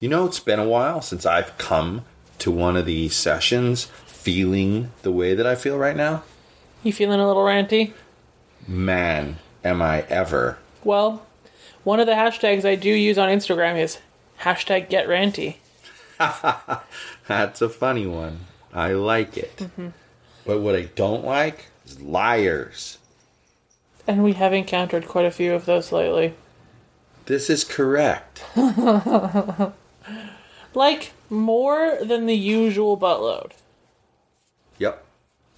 You know, it's been a while since I've come to one of these sessions feeling the way that I feel right now. You feeling a little ranty? Man, am I ever. Well, one of the hashtags I do use on Instagram is hashtag get ranty. That's a funny one. I like it. Mm-hmm. But what I don't like is liars. And we have encountered quite a few of those lately. This is correct. Like, more than the usual buttload. Yep.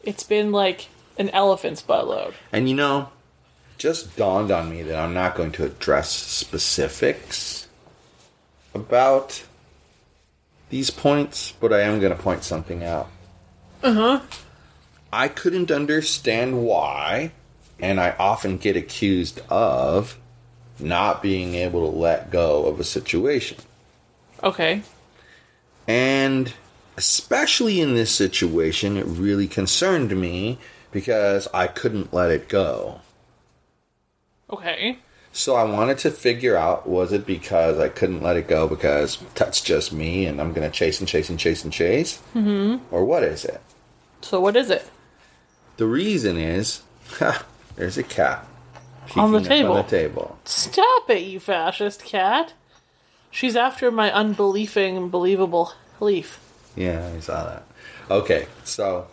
It's been like an elephant's buttload. And you know, just dawned on me that I'm not going to address specifics about these points, but I am going to point something out. Uh huh. I couldn't understand why, and I often get accused of not being able to let go of a situation. Okay. And especially in this situation, it really concerned me because I couldn't let it go. Okay. So I wanted to figure out was it because I couldn't let it go because that's just me and I'm going to chase and chase and chase and chase? Mm-hmm. Or what is it? So what is it? The reason is ha, there's a cat On the table. On the table. Stop it, you fascist cat. She's after my unbelieving, believable leaf. Yeah, I saw that. Okay, so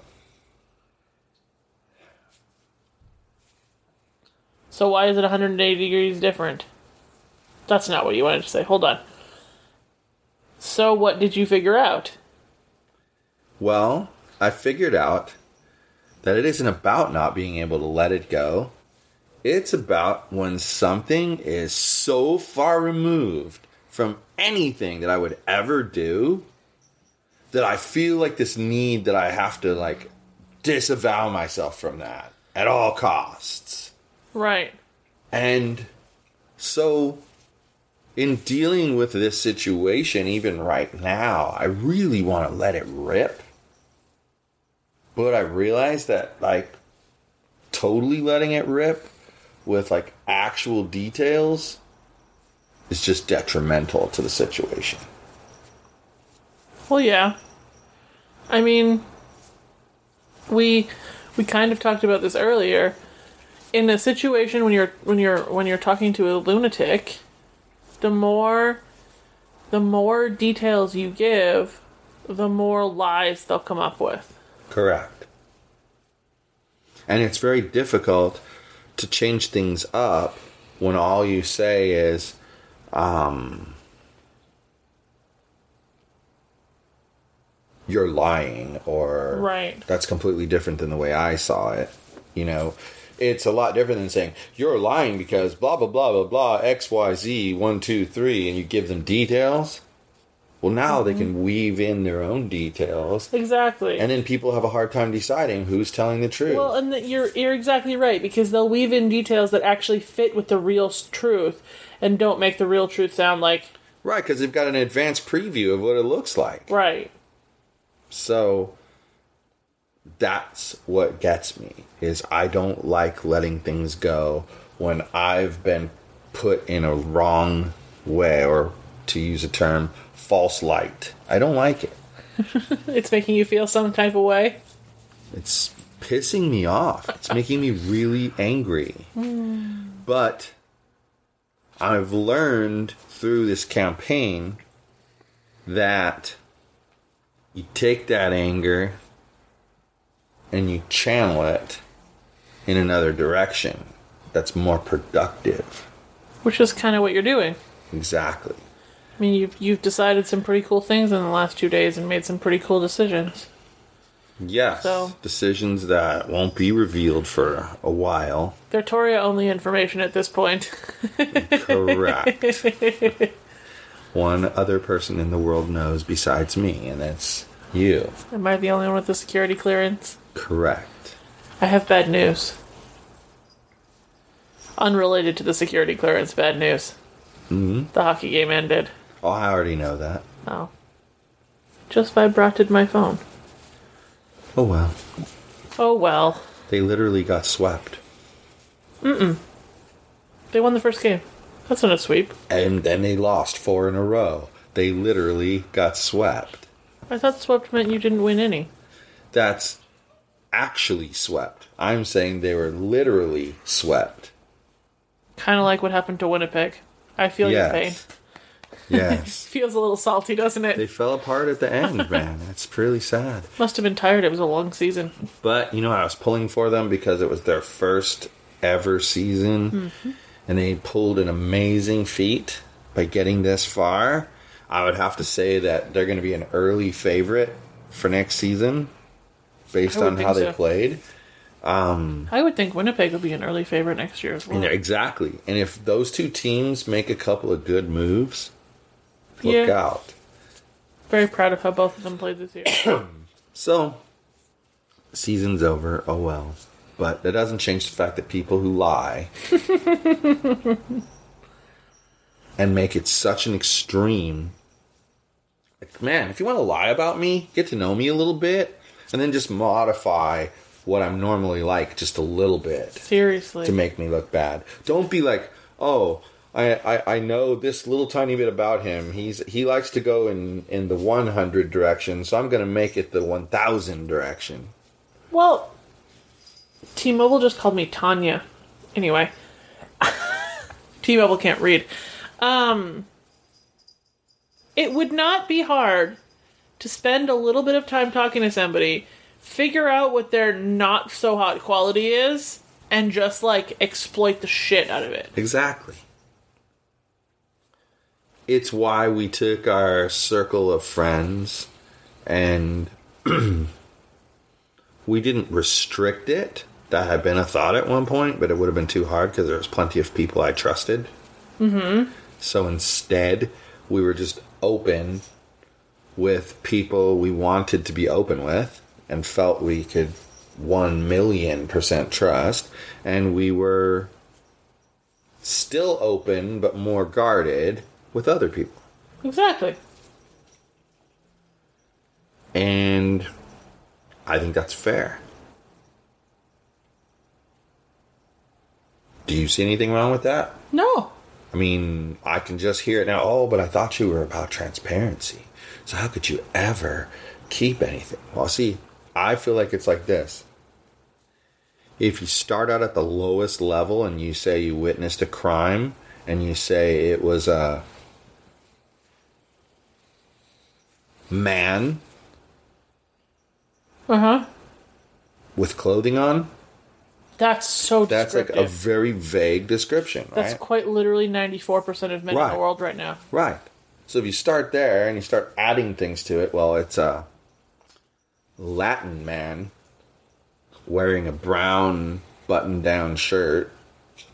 So why is it 180 degrees different? That's not what you wanted to say. Hold on. So what did you figure out? Well, I figured out that it isn't about not being able to let it go. It's about when something is so far removed from anything that I would ever do that I feel like this need that I have to like disavow myself from that at all costs. Right. And so, in dealing with this situation, even right now, I really want to let it rip. But I realize that, like, totally letting it rip with, like, actual details is just detrimental to the situation. Well, yeah. I mean, we we kind of talked about this earlier. In a situation when you're when you're when you're talking to a lunatic, the more the more details you give, the more lies they'll come up with. Correct. And it's very difficult to change things up when all you say is, um, you're lying, or Right. that's completely different than the way I saw it. You know, it's a lot different than saying, you're lying because blah, blah, blah, blah, blah, X, Y, Z, one, two, three, and you give them details. Well, now they can mm-hmm. weave in their own details Exactly. and then people have a hard time deciding who's telling the truth. Well, and that you're you're exactly right because they'll weave in details that actually fit with the real truth and don't make the real truth sound like right, because they've got an advanced preview of what it looks like. right. So that's what gets me is I don't like letting things go when I've been put in a wrong way or to use a term false light. I don't like it. It's making you feel some type of way. It's pissing me off. It's making me really angry. Hmm. But I've learned through this campaign that you take that anger and you channel it in another direction that's more productive. Which is kind of what you're doing. Exactly. I mean, you've you've decided some pretty cool things in the last two days and made some pretty cool decisions. Yes. So- Decisions that won't be revealed for a while. They're Torya only information at this point. Correct. one other person in the world knows besides me, and that's you. Am I the only one with the security clearance? Correct. I have bad news. Unrelated to the security clearance, bad news. Mm-hmm. The hockey game ended. Oh, I already know that. Oh. Just vibrated my phone. Oh well. Oh well. They literally got swept. Mm-mm. They won the first game. That's not a sweep. And then they lost four in a row. They literally got swept. I thought swept meant you didn't win any. That's actually swept. I'm saying they were literally swept. Kind of like what happened to Winnipeg. I feel your pain. Yes. Feels a little salty, doesn't it? they fell apart at the end, man. That's pretty sad. Must have been tired. It was a long season. But you know, I was pulling for them because it was their first ever season, mm-hmm. and they pulled an amazing feat by getting this far. I would have to say that they're going to be an early favorite for next season, based on how they so. played. Um, I would think Winnipeg would be an early favorite next year as well. And exactly, and if those two teams make a couple of good moves, look Yeah. out. Very proud of how both of them played this year. So, season's over. Oh well. But that doesn't change the fact that people who lie and make it such an extreme. Like, man, if you want to lie about me, get to know me a little bit, and then just modify what I'm normally like just a little bit Seriously. to make me look bad. Don't be like, oh, I, I, I know this little tiny bit about him. He's he likes to go in, in the 100 direction, so I'm going to make it the 1000 direction. Well, T-Mobile just called me Tanya. Anyway, T-Mobile can't read. Um, it would not be hard to spend a little bit of time talking to somebody, figure out what their not so hot quality is, and just like exploit the shit out of it. Exactly. It's why we took our circle of friends and we didn't restrict it. That had been a thought at one point, but it would have been too hard because there was plenty of people I trusted. Mm-hmm. So instead, we were just open with people we wanted to be open with and felt we could one million percent trust, and we were still open but more guarded with other people. Exactly. And I think that's fair. Do you see anything wrong with that? No. I mean, I can just hear it now. Oh, but I thought you were about transparency. So how could you ever keep anything? Well, see, I feel like it's like this. If you start out at the lowest level and you say you witnessed a crime and you say it was a man Uh huh. with clothing on, That's so that's like a very vague description, That's right? quite literally ninety-four percent of men in the world right now. Right. So if you start there and you start adding things to it, well, it's a Latin man wearing a brown button-down shirt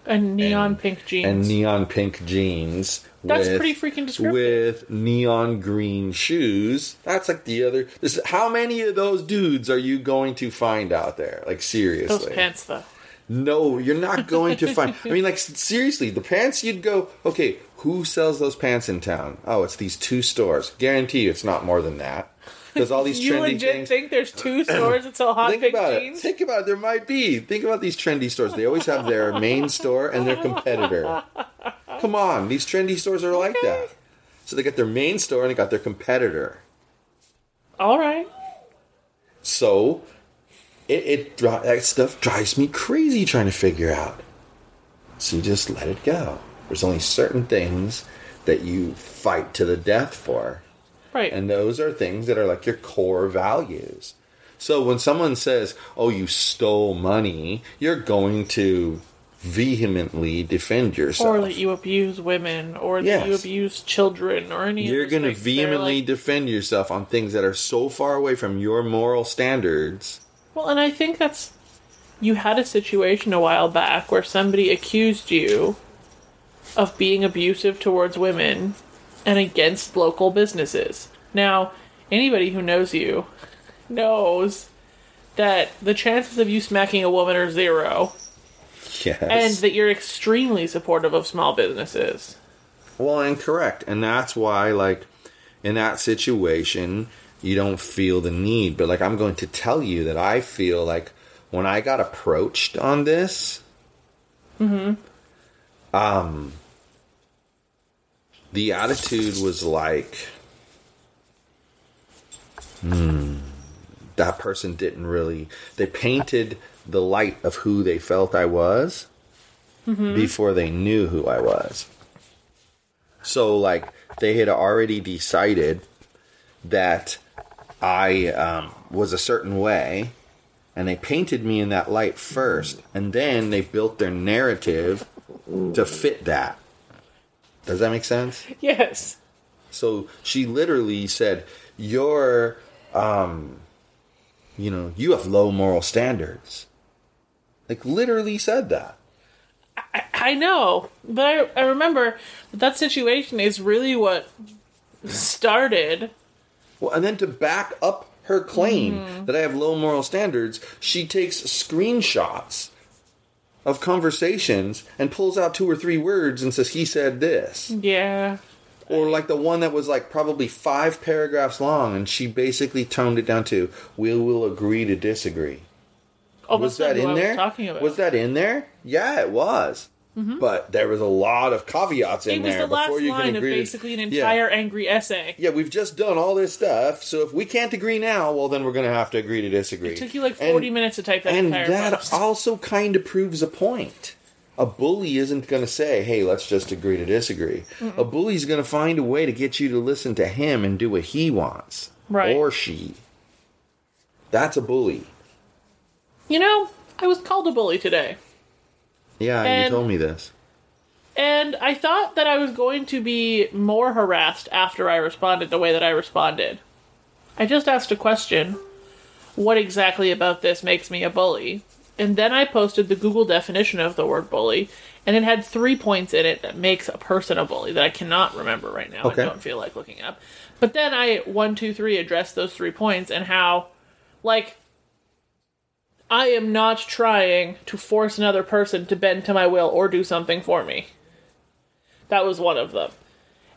And neon And- pink jeans. and neon pink jeans. That's with, pretty freaking descriptive. With neon green shoes. That's like the other. This, how many of those dudes are you going to find out there? Like seriously, Those pants, though. No, you're not going to find. I mean, like seriously, the pants you'd go. Okay, who sells those pants in town? Oh, it's these two stores. Guarantee you, it's not more than that. Because all these You legit things. think there's two stores that sell hot Think pink about jeans? it. Think about it. There might be. Think about these trendy stores. They always have their main store and their competitor. Come on, these trendy stores are like that. So they got their main store and they got their competitor. All right. So it, it that stuff drives me crazy trying to figure out. So you just let it go. There's only certain things that you fight to the death for. Right. And those are things that are like your core values. So when someone says, "Oh, you stole money," you're going to vehemently defend yourself. or that you abuse women, or that you abuse children, or any. you're going to those things. They're vehemently like- defend yourself on things that are so far away from your moral standards. well, and I think that's. You had a situation a while back where somebody accused you of being abusive towards women, and against local businesses. Now, anybody who knows you knows that the chances of you smacking a woman are zero, Yes. and that you're extremely supportive of small businesses. Well, and correct. And that's why, like, in that situation, you don't feel the need. But, like, I'm going to tell you that I feel like when I got approached on this, hmm um, the attitude was like, hmm, that person didn't really, they painted the light of who they felt I was before they knew who I was. So like they had already decided that I um, was a certain way, and they painted me in that light first, and then they built their narrative to fit that. Does that make sense? Yes. So she literally said, "You're, um, you know, you have low moral standards." Like literally said that. I, I know, but I, I remember that, that situation is really what started. Well, and then to back up her claim mm-hmm. that I have low moral standards, she takes screenshots of conversations and pulls out two or three words and says, He said this. Yeah. Or like the one that was like probably five paragraphs long, and she basically toned it down to, We will agree to disagree. Oh, Was that in there? Was talking about. Was that in there? Yeah, it was. Mm-hmm. But there was a lot of caveats in there. it was there the last before you can line of agree. to- basically an Yeah. entire angry essay. yeah, we've just done all this stuff, so if we can't agree now, well, then we're going to have to agree to disagree. It took you like And- 40 minutes to type that and that post. also kind of proves a point. A bully isn't going to say, "Hey, let's just agree to disagree." A bully's going to find a way to get you to listen to him and do what he wants, Right. Or she. That's a bully. You know, I was called a bully today. Yeah, you told me this. And I thought that I was going to be more harassed after I responded the way that I responded. I just asked a question What exactly about this makes me a bully? And then I posted the Google definition of the word bully, and it had three points in it that makes a person a bully that I cannot remember right now. Okay. I don't feel like looking up. But then I, one, two, three, addressed those three points and how, like, I am not trying to force another person to bend to my will or do something for me. That was one of them.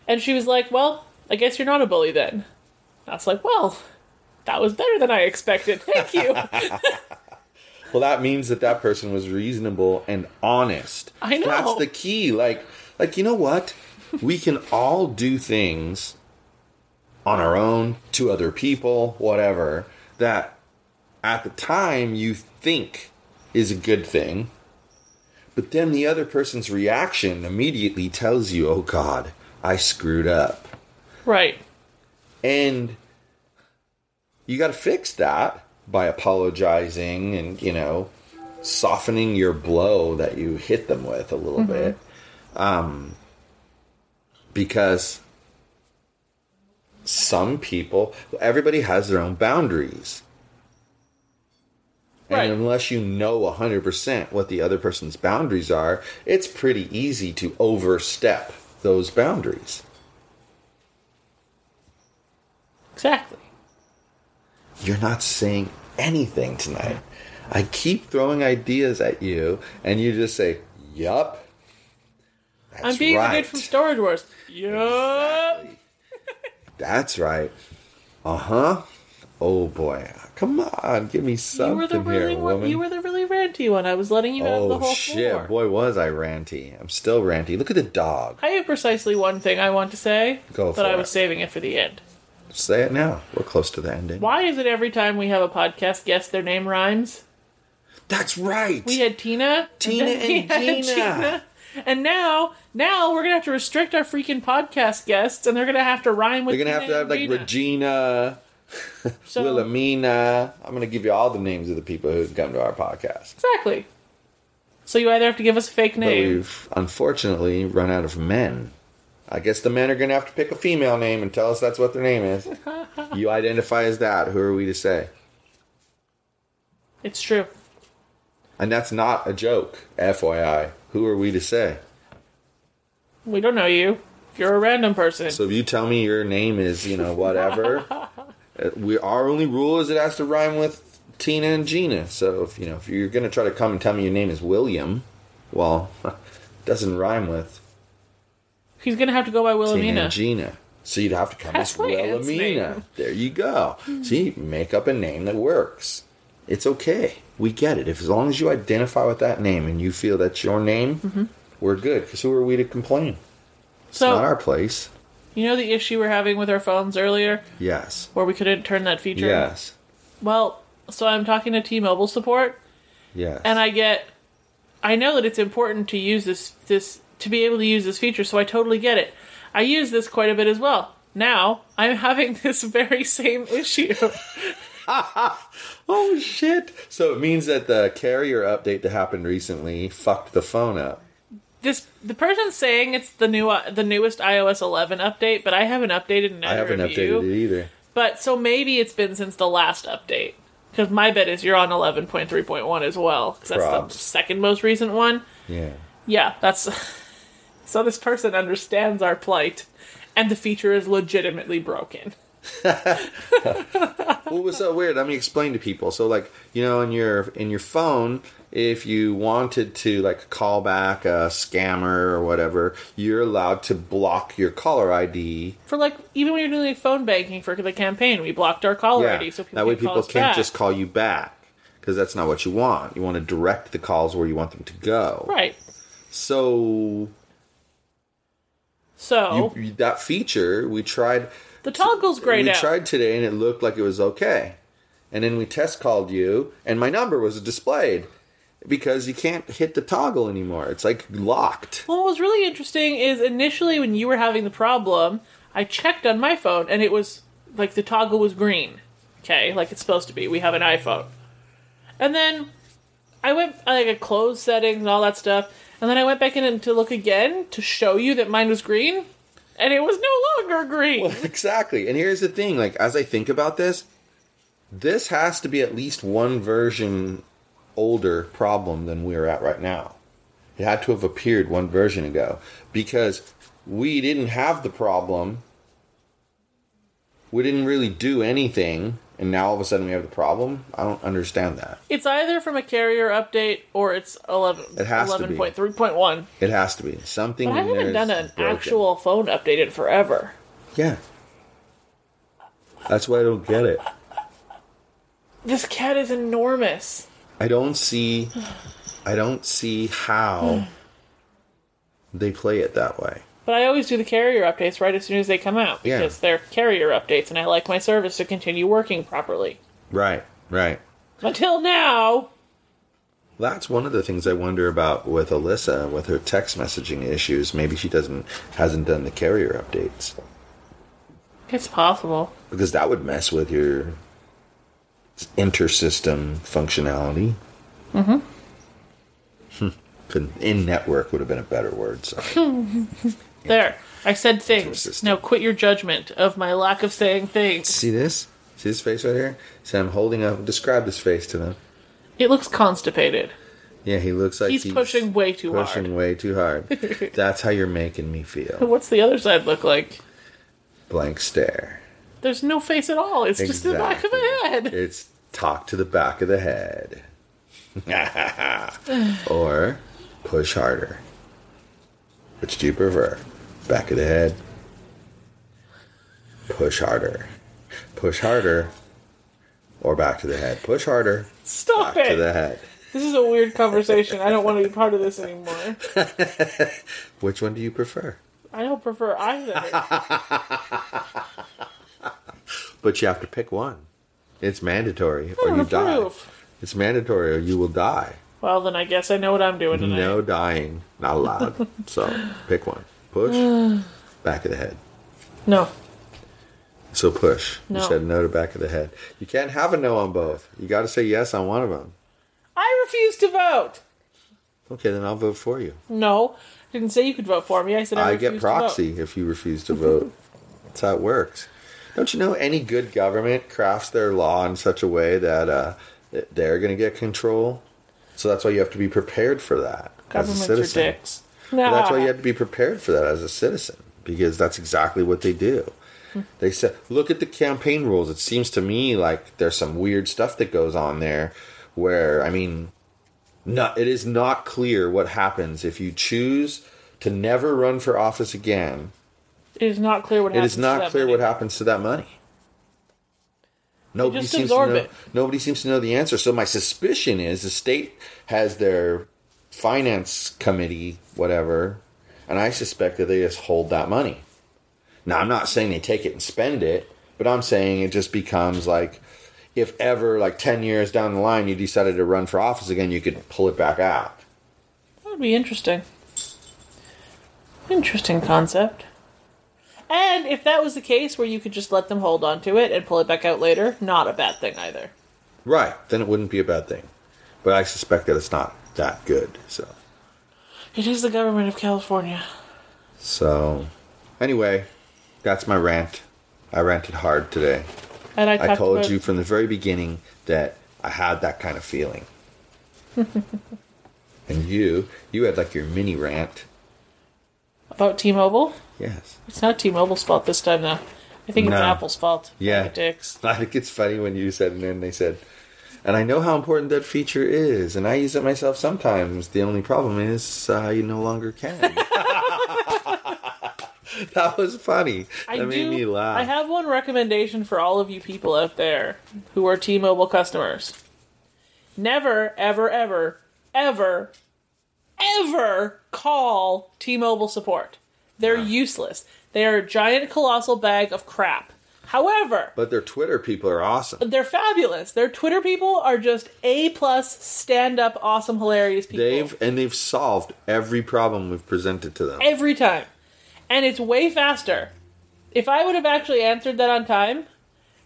And she was like, Well, I guess you're not a bully then. I was like, Well, that was better than I expected. Thank you. Well, that means that that person was reasonable and honest. I know. That's the key. Like, like you know what? we can all do things on our own to other people, whatever. That at the time you think is a good thing, but then the other person's reaction immediately tells you, "Oh God, I screwed up," right. and you got to fix that by apologizing and you know softening your blow that you hit them with a little bit. Um because some people everybody has their own boundaries Right. and unless you know 100% what the other person's boundaries are it's pretty easy to overstep those boundaries Exactly. You're not saying anything tonight. I keep throwing ideas at you, and you just say, Yup. That's I'm being right. the dude from Storage Wars. Yup. Exactly. That's right. Uh huh. Oh boy. Come on, give me You were the really here, one, woman. you were the really ranty one. I was letting you have the oh, whole thing. oh shit, floor. boy, was I ranty. I'm still ranty. Look at the dog. I have precisely one thing I want to say, Go but I was it. saving it for the end. Say it now. We're close to the ending. Why is it every time we have a podcast guest, their name rhymes? That's right. We had Tina, Tina and had Gina. and now, now we're gonna have to restrict our freaking podcast guests, and they're gonna have to rhyme with. You're gonna have to have like and Regina, So- Wilhelmina. I'm gonna give you all the names of the people who come to our podcast. Exactly. So you either have to give us a fake But name. we've unfortunately run out of men. I guess the men are gonna have to pick a female name and tell us that's what their name is. you identify as that. Who are we to say? It's true. And that's not a joke, FYI. Who are we to say? We don't know you. You're a random person. So if you tell me your name is, you know, whatever, we our only rule is it has to rhyme with Tina and Gina. So if you know if you're gonna try to come and tell me your name is William, well, it doesn't rhyme with He's gonna have to go by Tina Wilhelmina. and Gina. So you'd have to come That's as my aunt's Wilhelmina. name. There you go. See, make up a name that works. It's okay. We get it. If as long as you identify with that name and you feel that's your name, Mm-hmm. we're good. Because who are we to complain? It's So not our place. You know the issue we're having with our phones earlier, Yes. where we couldn't turn that feature. Yes. Well, so I'm talking to T-Mobile support, Yes. and I get, I know that it's important to use this this to be able to use this feature, so I totally get it. I use this quite a bit as well. Now I'm having this very same issue. oh shit! So it means that the carrier update that happened recently fucked the phone up. This the person's saying it's the new uh, the newest iOS 11 update, but I haven't updated another I haven't review. updated it either. But so maybe it's been since the last update. Because my bet is you're on 11.3.1 as well. Because that's Probs. the second most recent one. Yeah. Yeah, that's. so this person understands our plight, and the feature is legitimately broken. What was so weird? Let me explain to people. So, like, you know, in your in your phone, if you wanted to like call back a scammer or whatever, you're allowed to block your caller ID. For like, even when you're doing like phone banking for the campaign, we blocked our caller Yeah. ID so people that way, people can't back. just call you back because that's not what you want. You want to direct the calls where you want them to go. Right. So So you- that feature we tried. The toggle's grayed we out. tried today and it looked like it was okay. And then we test called you and my number was displayed because you can't hit the toggle anymore. It's like locked. Well, what was really interesting is initially when you were having the problem, I checked on my phone and it was like the toggle was green. Okay, like it's supposed to be. We have an iPhone. And then I went uh, like I closed settings and all that stuff, and then I went back in to look again to show you that mine was green, and it was no longer green. Well, exactly. And here's the thing, like as I think about this, this has to be at least one version older problem than we're at right now. It had to have appeared one version ago because we didn't have the problem. We didn't really do anything, and now all of a sudden we have the problem. I don't understand that. It's either from a carrier update or it's 11, It has to be. 11.3.1. It has to be something. But I haven't done an broken. actual phone update in forever. Yeah. That's why I don't get it. This cat is enormous. I don't see I don't see how they play it that way. But I always do the carrier updates right as soon as they come out Yeah. because they're carrier updates, and I like my service to continue working properly. Right, right. Until now, That's one of the things I wonder about with Alyssa with her text messaging issues. Maybe she doesn't hasn't done the carrier updates it's possible. because that would mess with your intersystem functionality. Mm-hmm. In network would have been a better word. Sorry. There, I said things. Now quit your judgment of my lack of saying things. See this? See this face right here? See, I'm holding up. Describe this face to them. It looks constipated. Yeah, he looks like He's, pushing way too pushing hard. way too hard. That's how you're making me feel. What's the other side look like? Blank stare. There's no face at all. It's just the back of the head. It's talk to the back of the head. or push harder. Which do you prefer? Back of the head. Push harder. Push harder. Or back to the head. Push harder. Stop Back to it. the head. This is a weird conversation. I don't want to be part of this anymore. Which one do you prefer? I don't prefer either. But you have to pick one. It's mandatory or you die. It's mandatory or you will die. Well, then I guess I know what I'm doing tonight. No dying. Not allowed. so pick one. Push. back of the head. No. So push. No. You said no to back of the head. You can't have a no on both. You got to say yes on one of them. I refuse to vote. Okay, then I'll vote for you. No. Didn't say you could vote for me. I said I, I get to vote. proxy if you refuse to vote. That's how it works. Don't you know any good government crafts their law in such a way that uh, they're going to get control? So that's why you have to be prepared for that as a Governments are citizen. dicks. No. that's why you have to be prepared for that as a citizen. because that's exactly what they do. They said, look at the campaign rules. It seems to me like there's some weird stuff that goes on there where, I mean, not, it is not clear what happens if you choose to never run for office again. It is not clear what It happens. is to not that clear money. what happens to that money. Nobody seems to know. it. Nobody seems to know the answer. So my suspicion is the state has their finance committee, whatever, and I suspect that they just hold that money. Now I'm not saying they take it and spend it, but I'm saying it just becomes like if ever like ten years down the line you decided to run for office again, you could pull it back out. That would be interesting. Interesting concept. And if that was the case where you could just let them hold on to it and pull it back out later, not a bad thing either. Right, then it wouldn't be a bad thing. But I suspect that it's not that good. So It is the government of California. So, anyway, that's my rant. I ranted hard today. And I, I told you from the very beginning that I had that kind of feeling. and you, you had like your mini rant. about T-Mobile. Yes. It's not T-Mobile's fault this time, though. I think it's Apple's fault. Yeah. Dicks. I think it's funny when you said, and then they said, and I know how important that feature is, and I use it myself sometimes. The only problem is uh, you no longer can. that was funny. I that do. made me laugh. I have one recommendation for all of you people out there who are T-Mobile customers. Never, ever, ever, ever, ever call T-Mobile support. They're useless. They are a giant, colossal bag of crap. However, but their Twitter people are awesome. they're fabulous. Their Twitter people are just a plus, stand up, awesome, hilarious people. They've and they've solved every problem we've presented to them. every time. And it's way faster. If I would have actually answered that on time,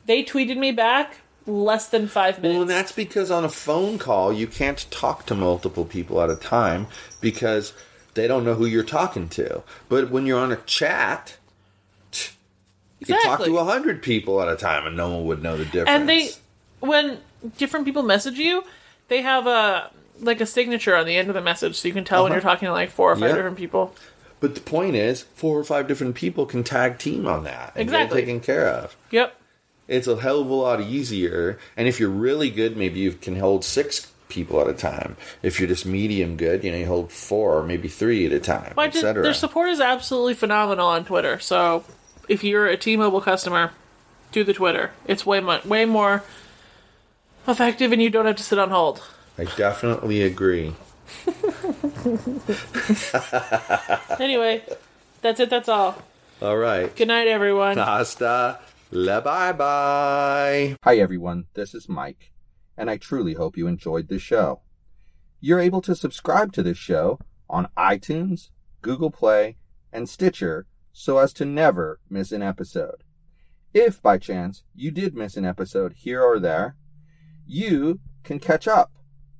they tweeted me back less than five minutes. Well, and that's because on a phone call you can't talk to multiple people at a time because they don't know who you're talking to. But when you're on a chat, you can talk to a hundred people at a time and no one would know the difference. and they, when different people message you, they have a like a signature on the end of the message, so you can tell when Uh-huh. you're talking to like four or five Yeah. different people. But the point is, four or five different people can tag team on that and Exactly. get it taken care of. Yep. It's a hell of a lot easier. And if you're really good, maybe you can hold six people at a time. If you're just medium good, you know, you hold four or maybe three at a time, etc. their support is absolutely phenomenal on Twitter. So if you're a T-Mobile customer, do the Twitter. It's way much way more effective, and you don't have to sit on hold. I definitely agree. Anyway, that's it. That's all. All right. Good night, everyone. Hasta la bye bye. Hi, everyone. This is Mike, and I truly hope you enjoyed this show. You're able to subscribe to this show on iTunes, Google Play, and Stitcher so as to never miss an episode. If by chance you did miss an episode here or there, you can catch up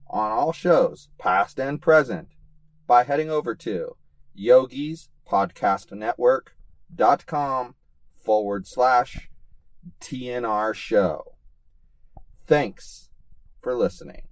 on all shows, past and present, by heading over to Yogi's Podcast Network dot com forward slash TNR show. Thanks for listening.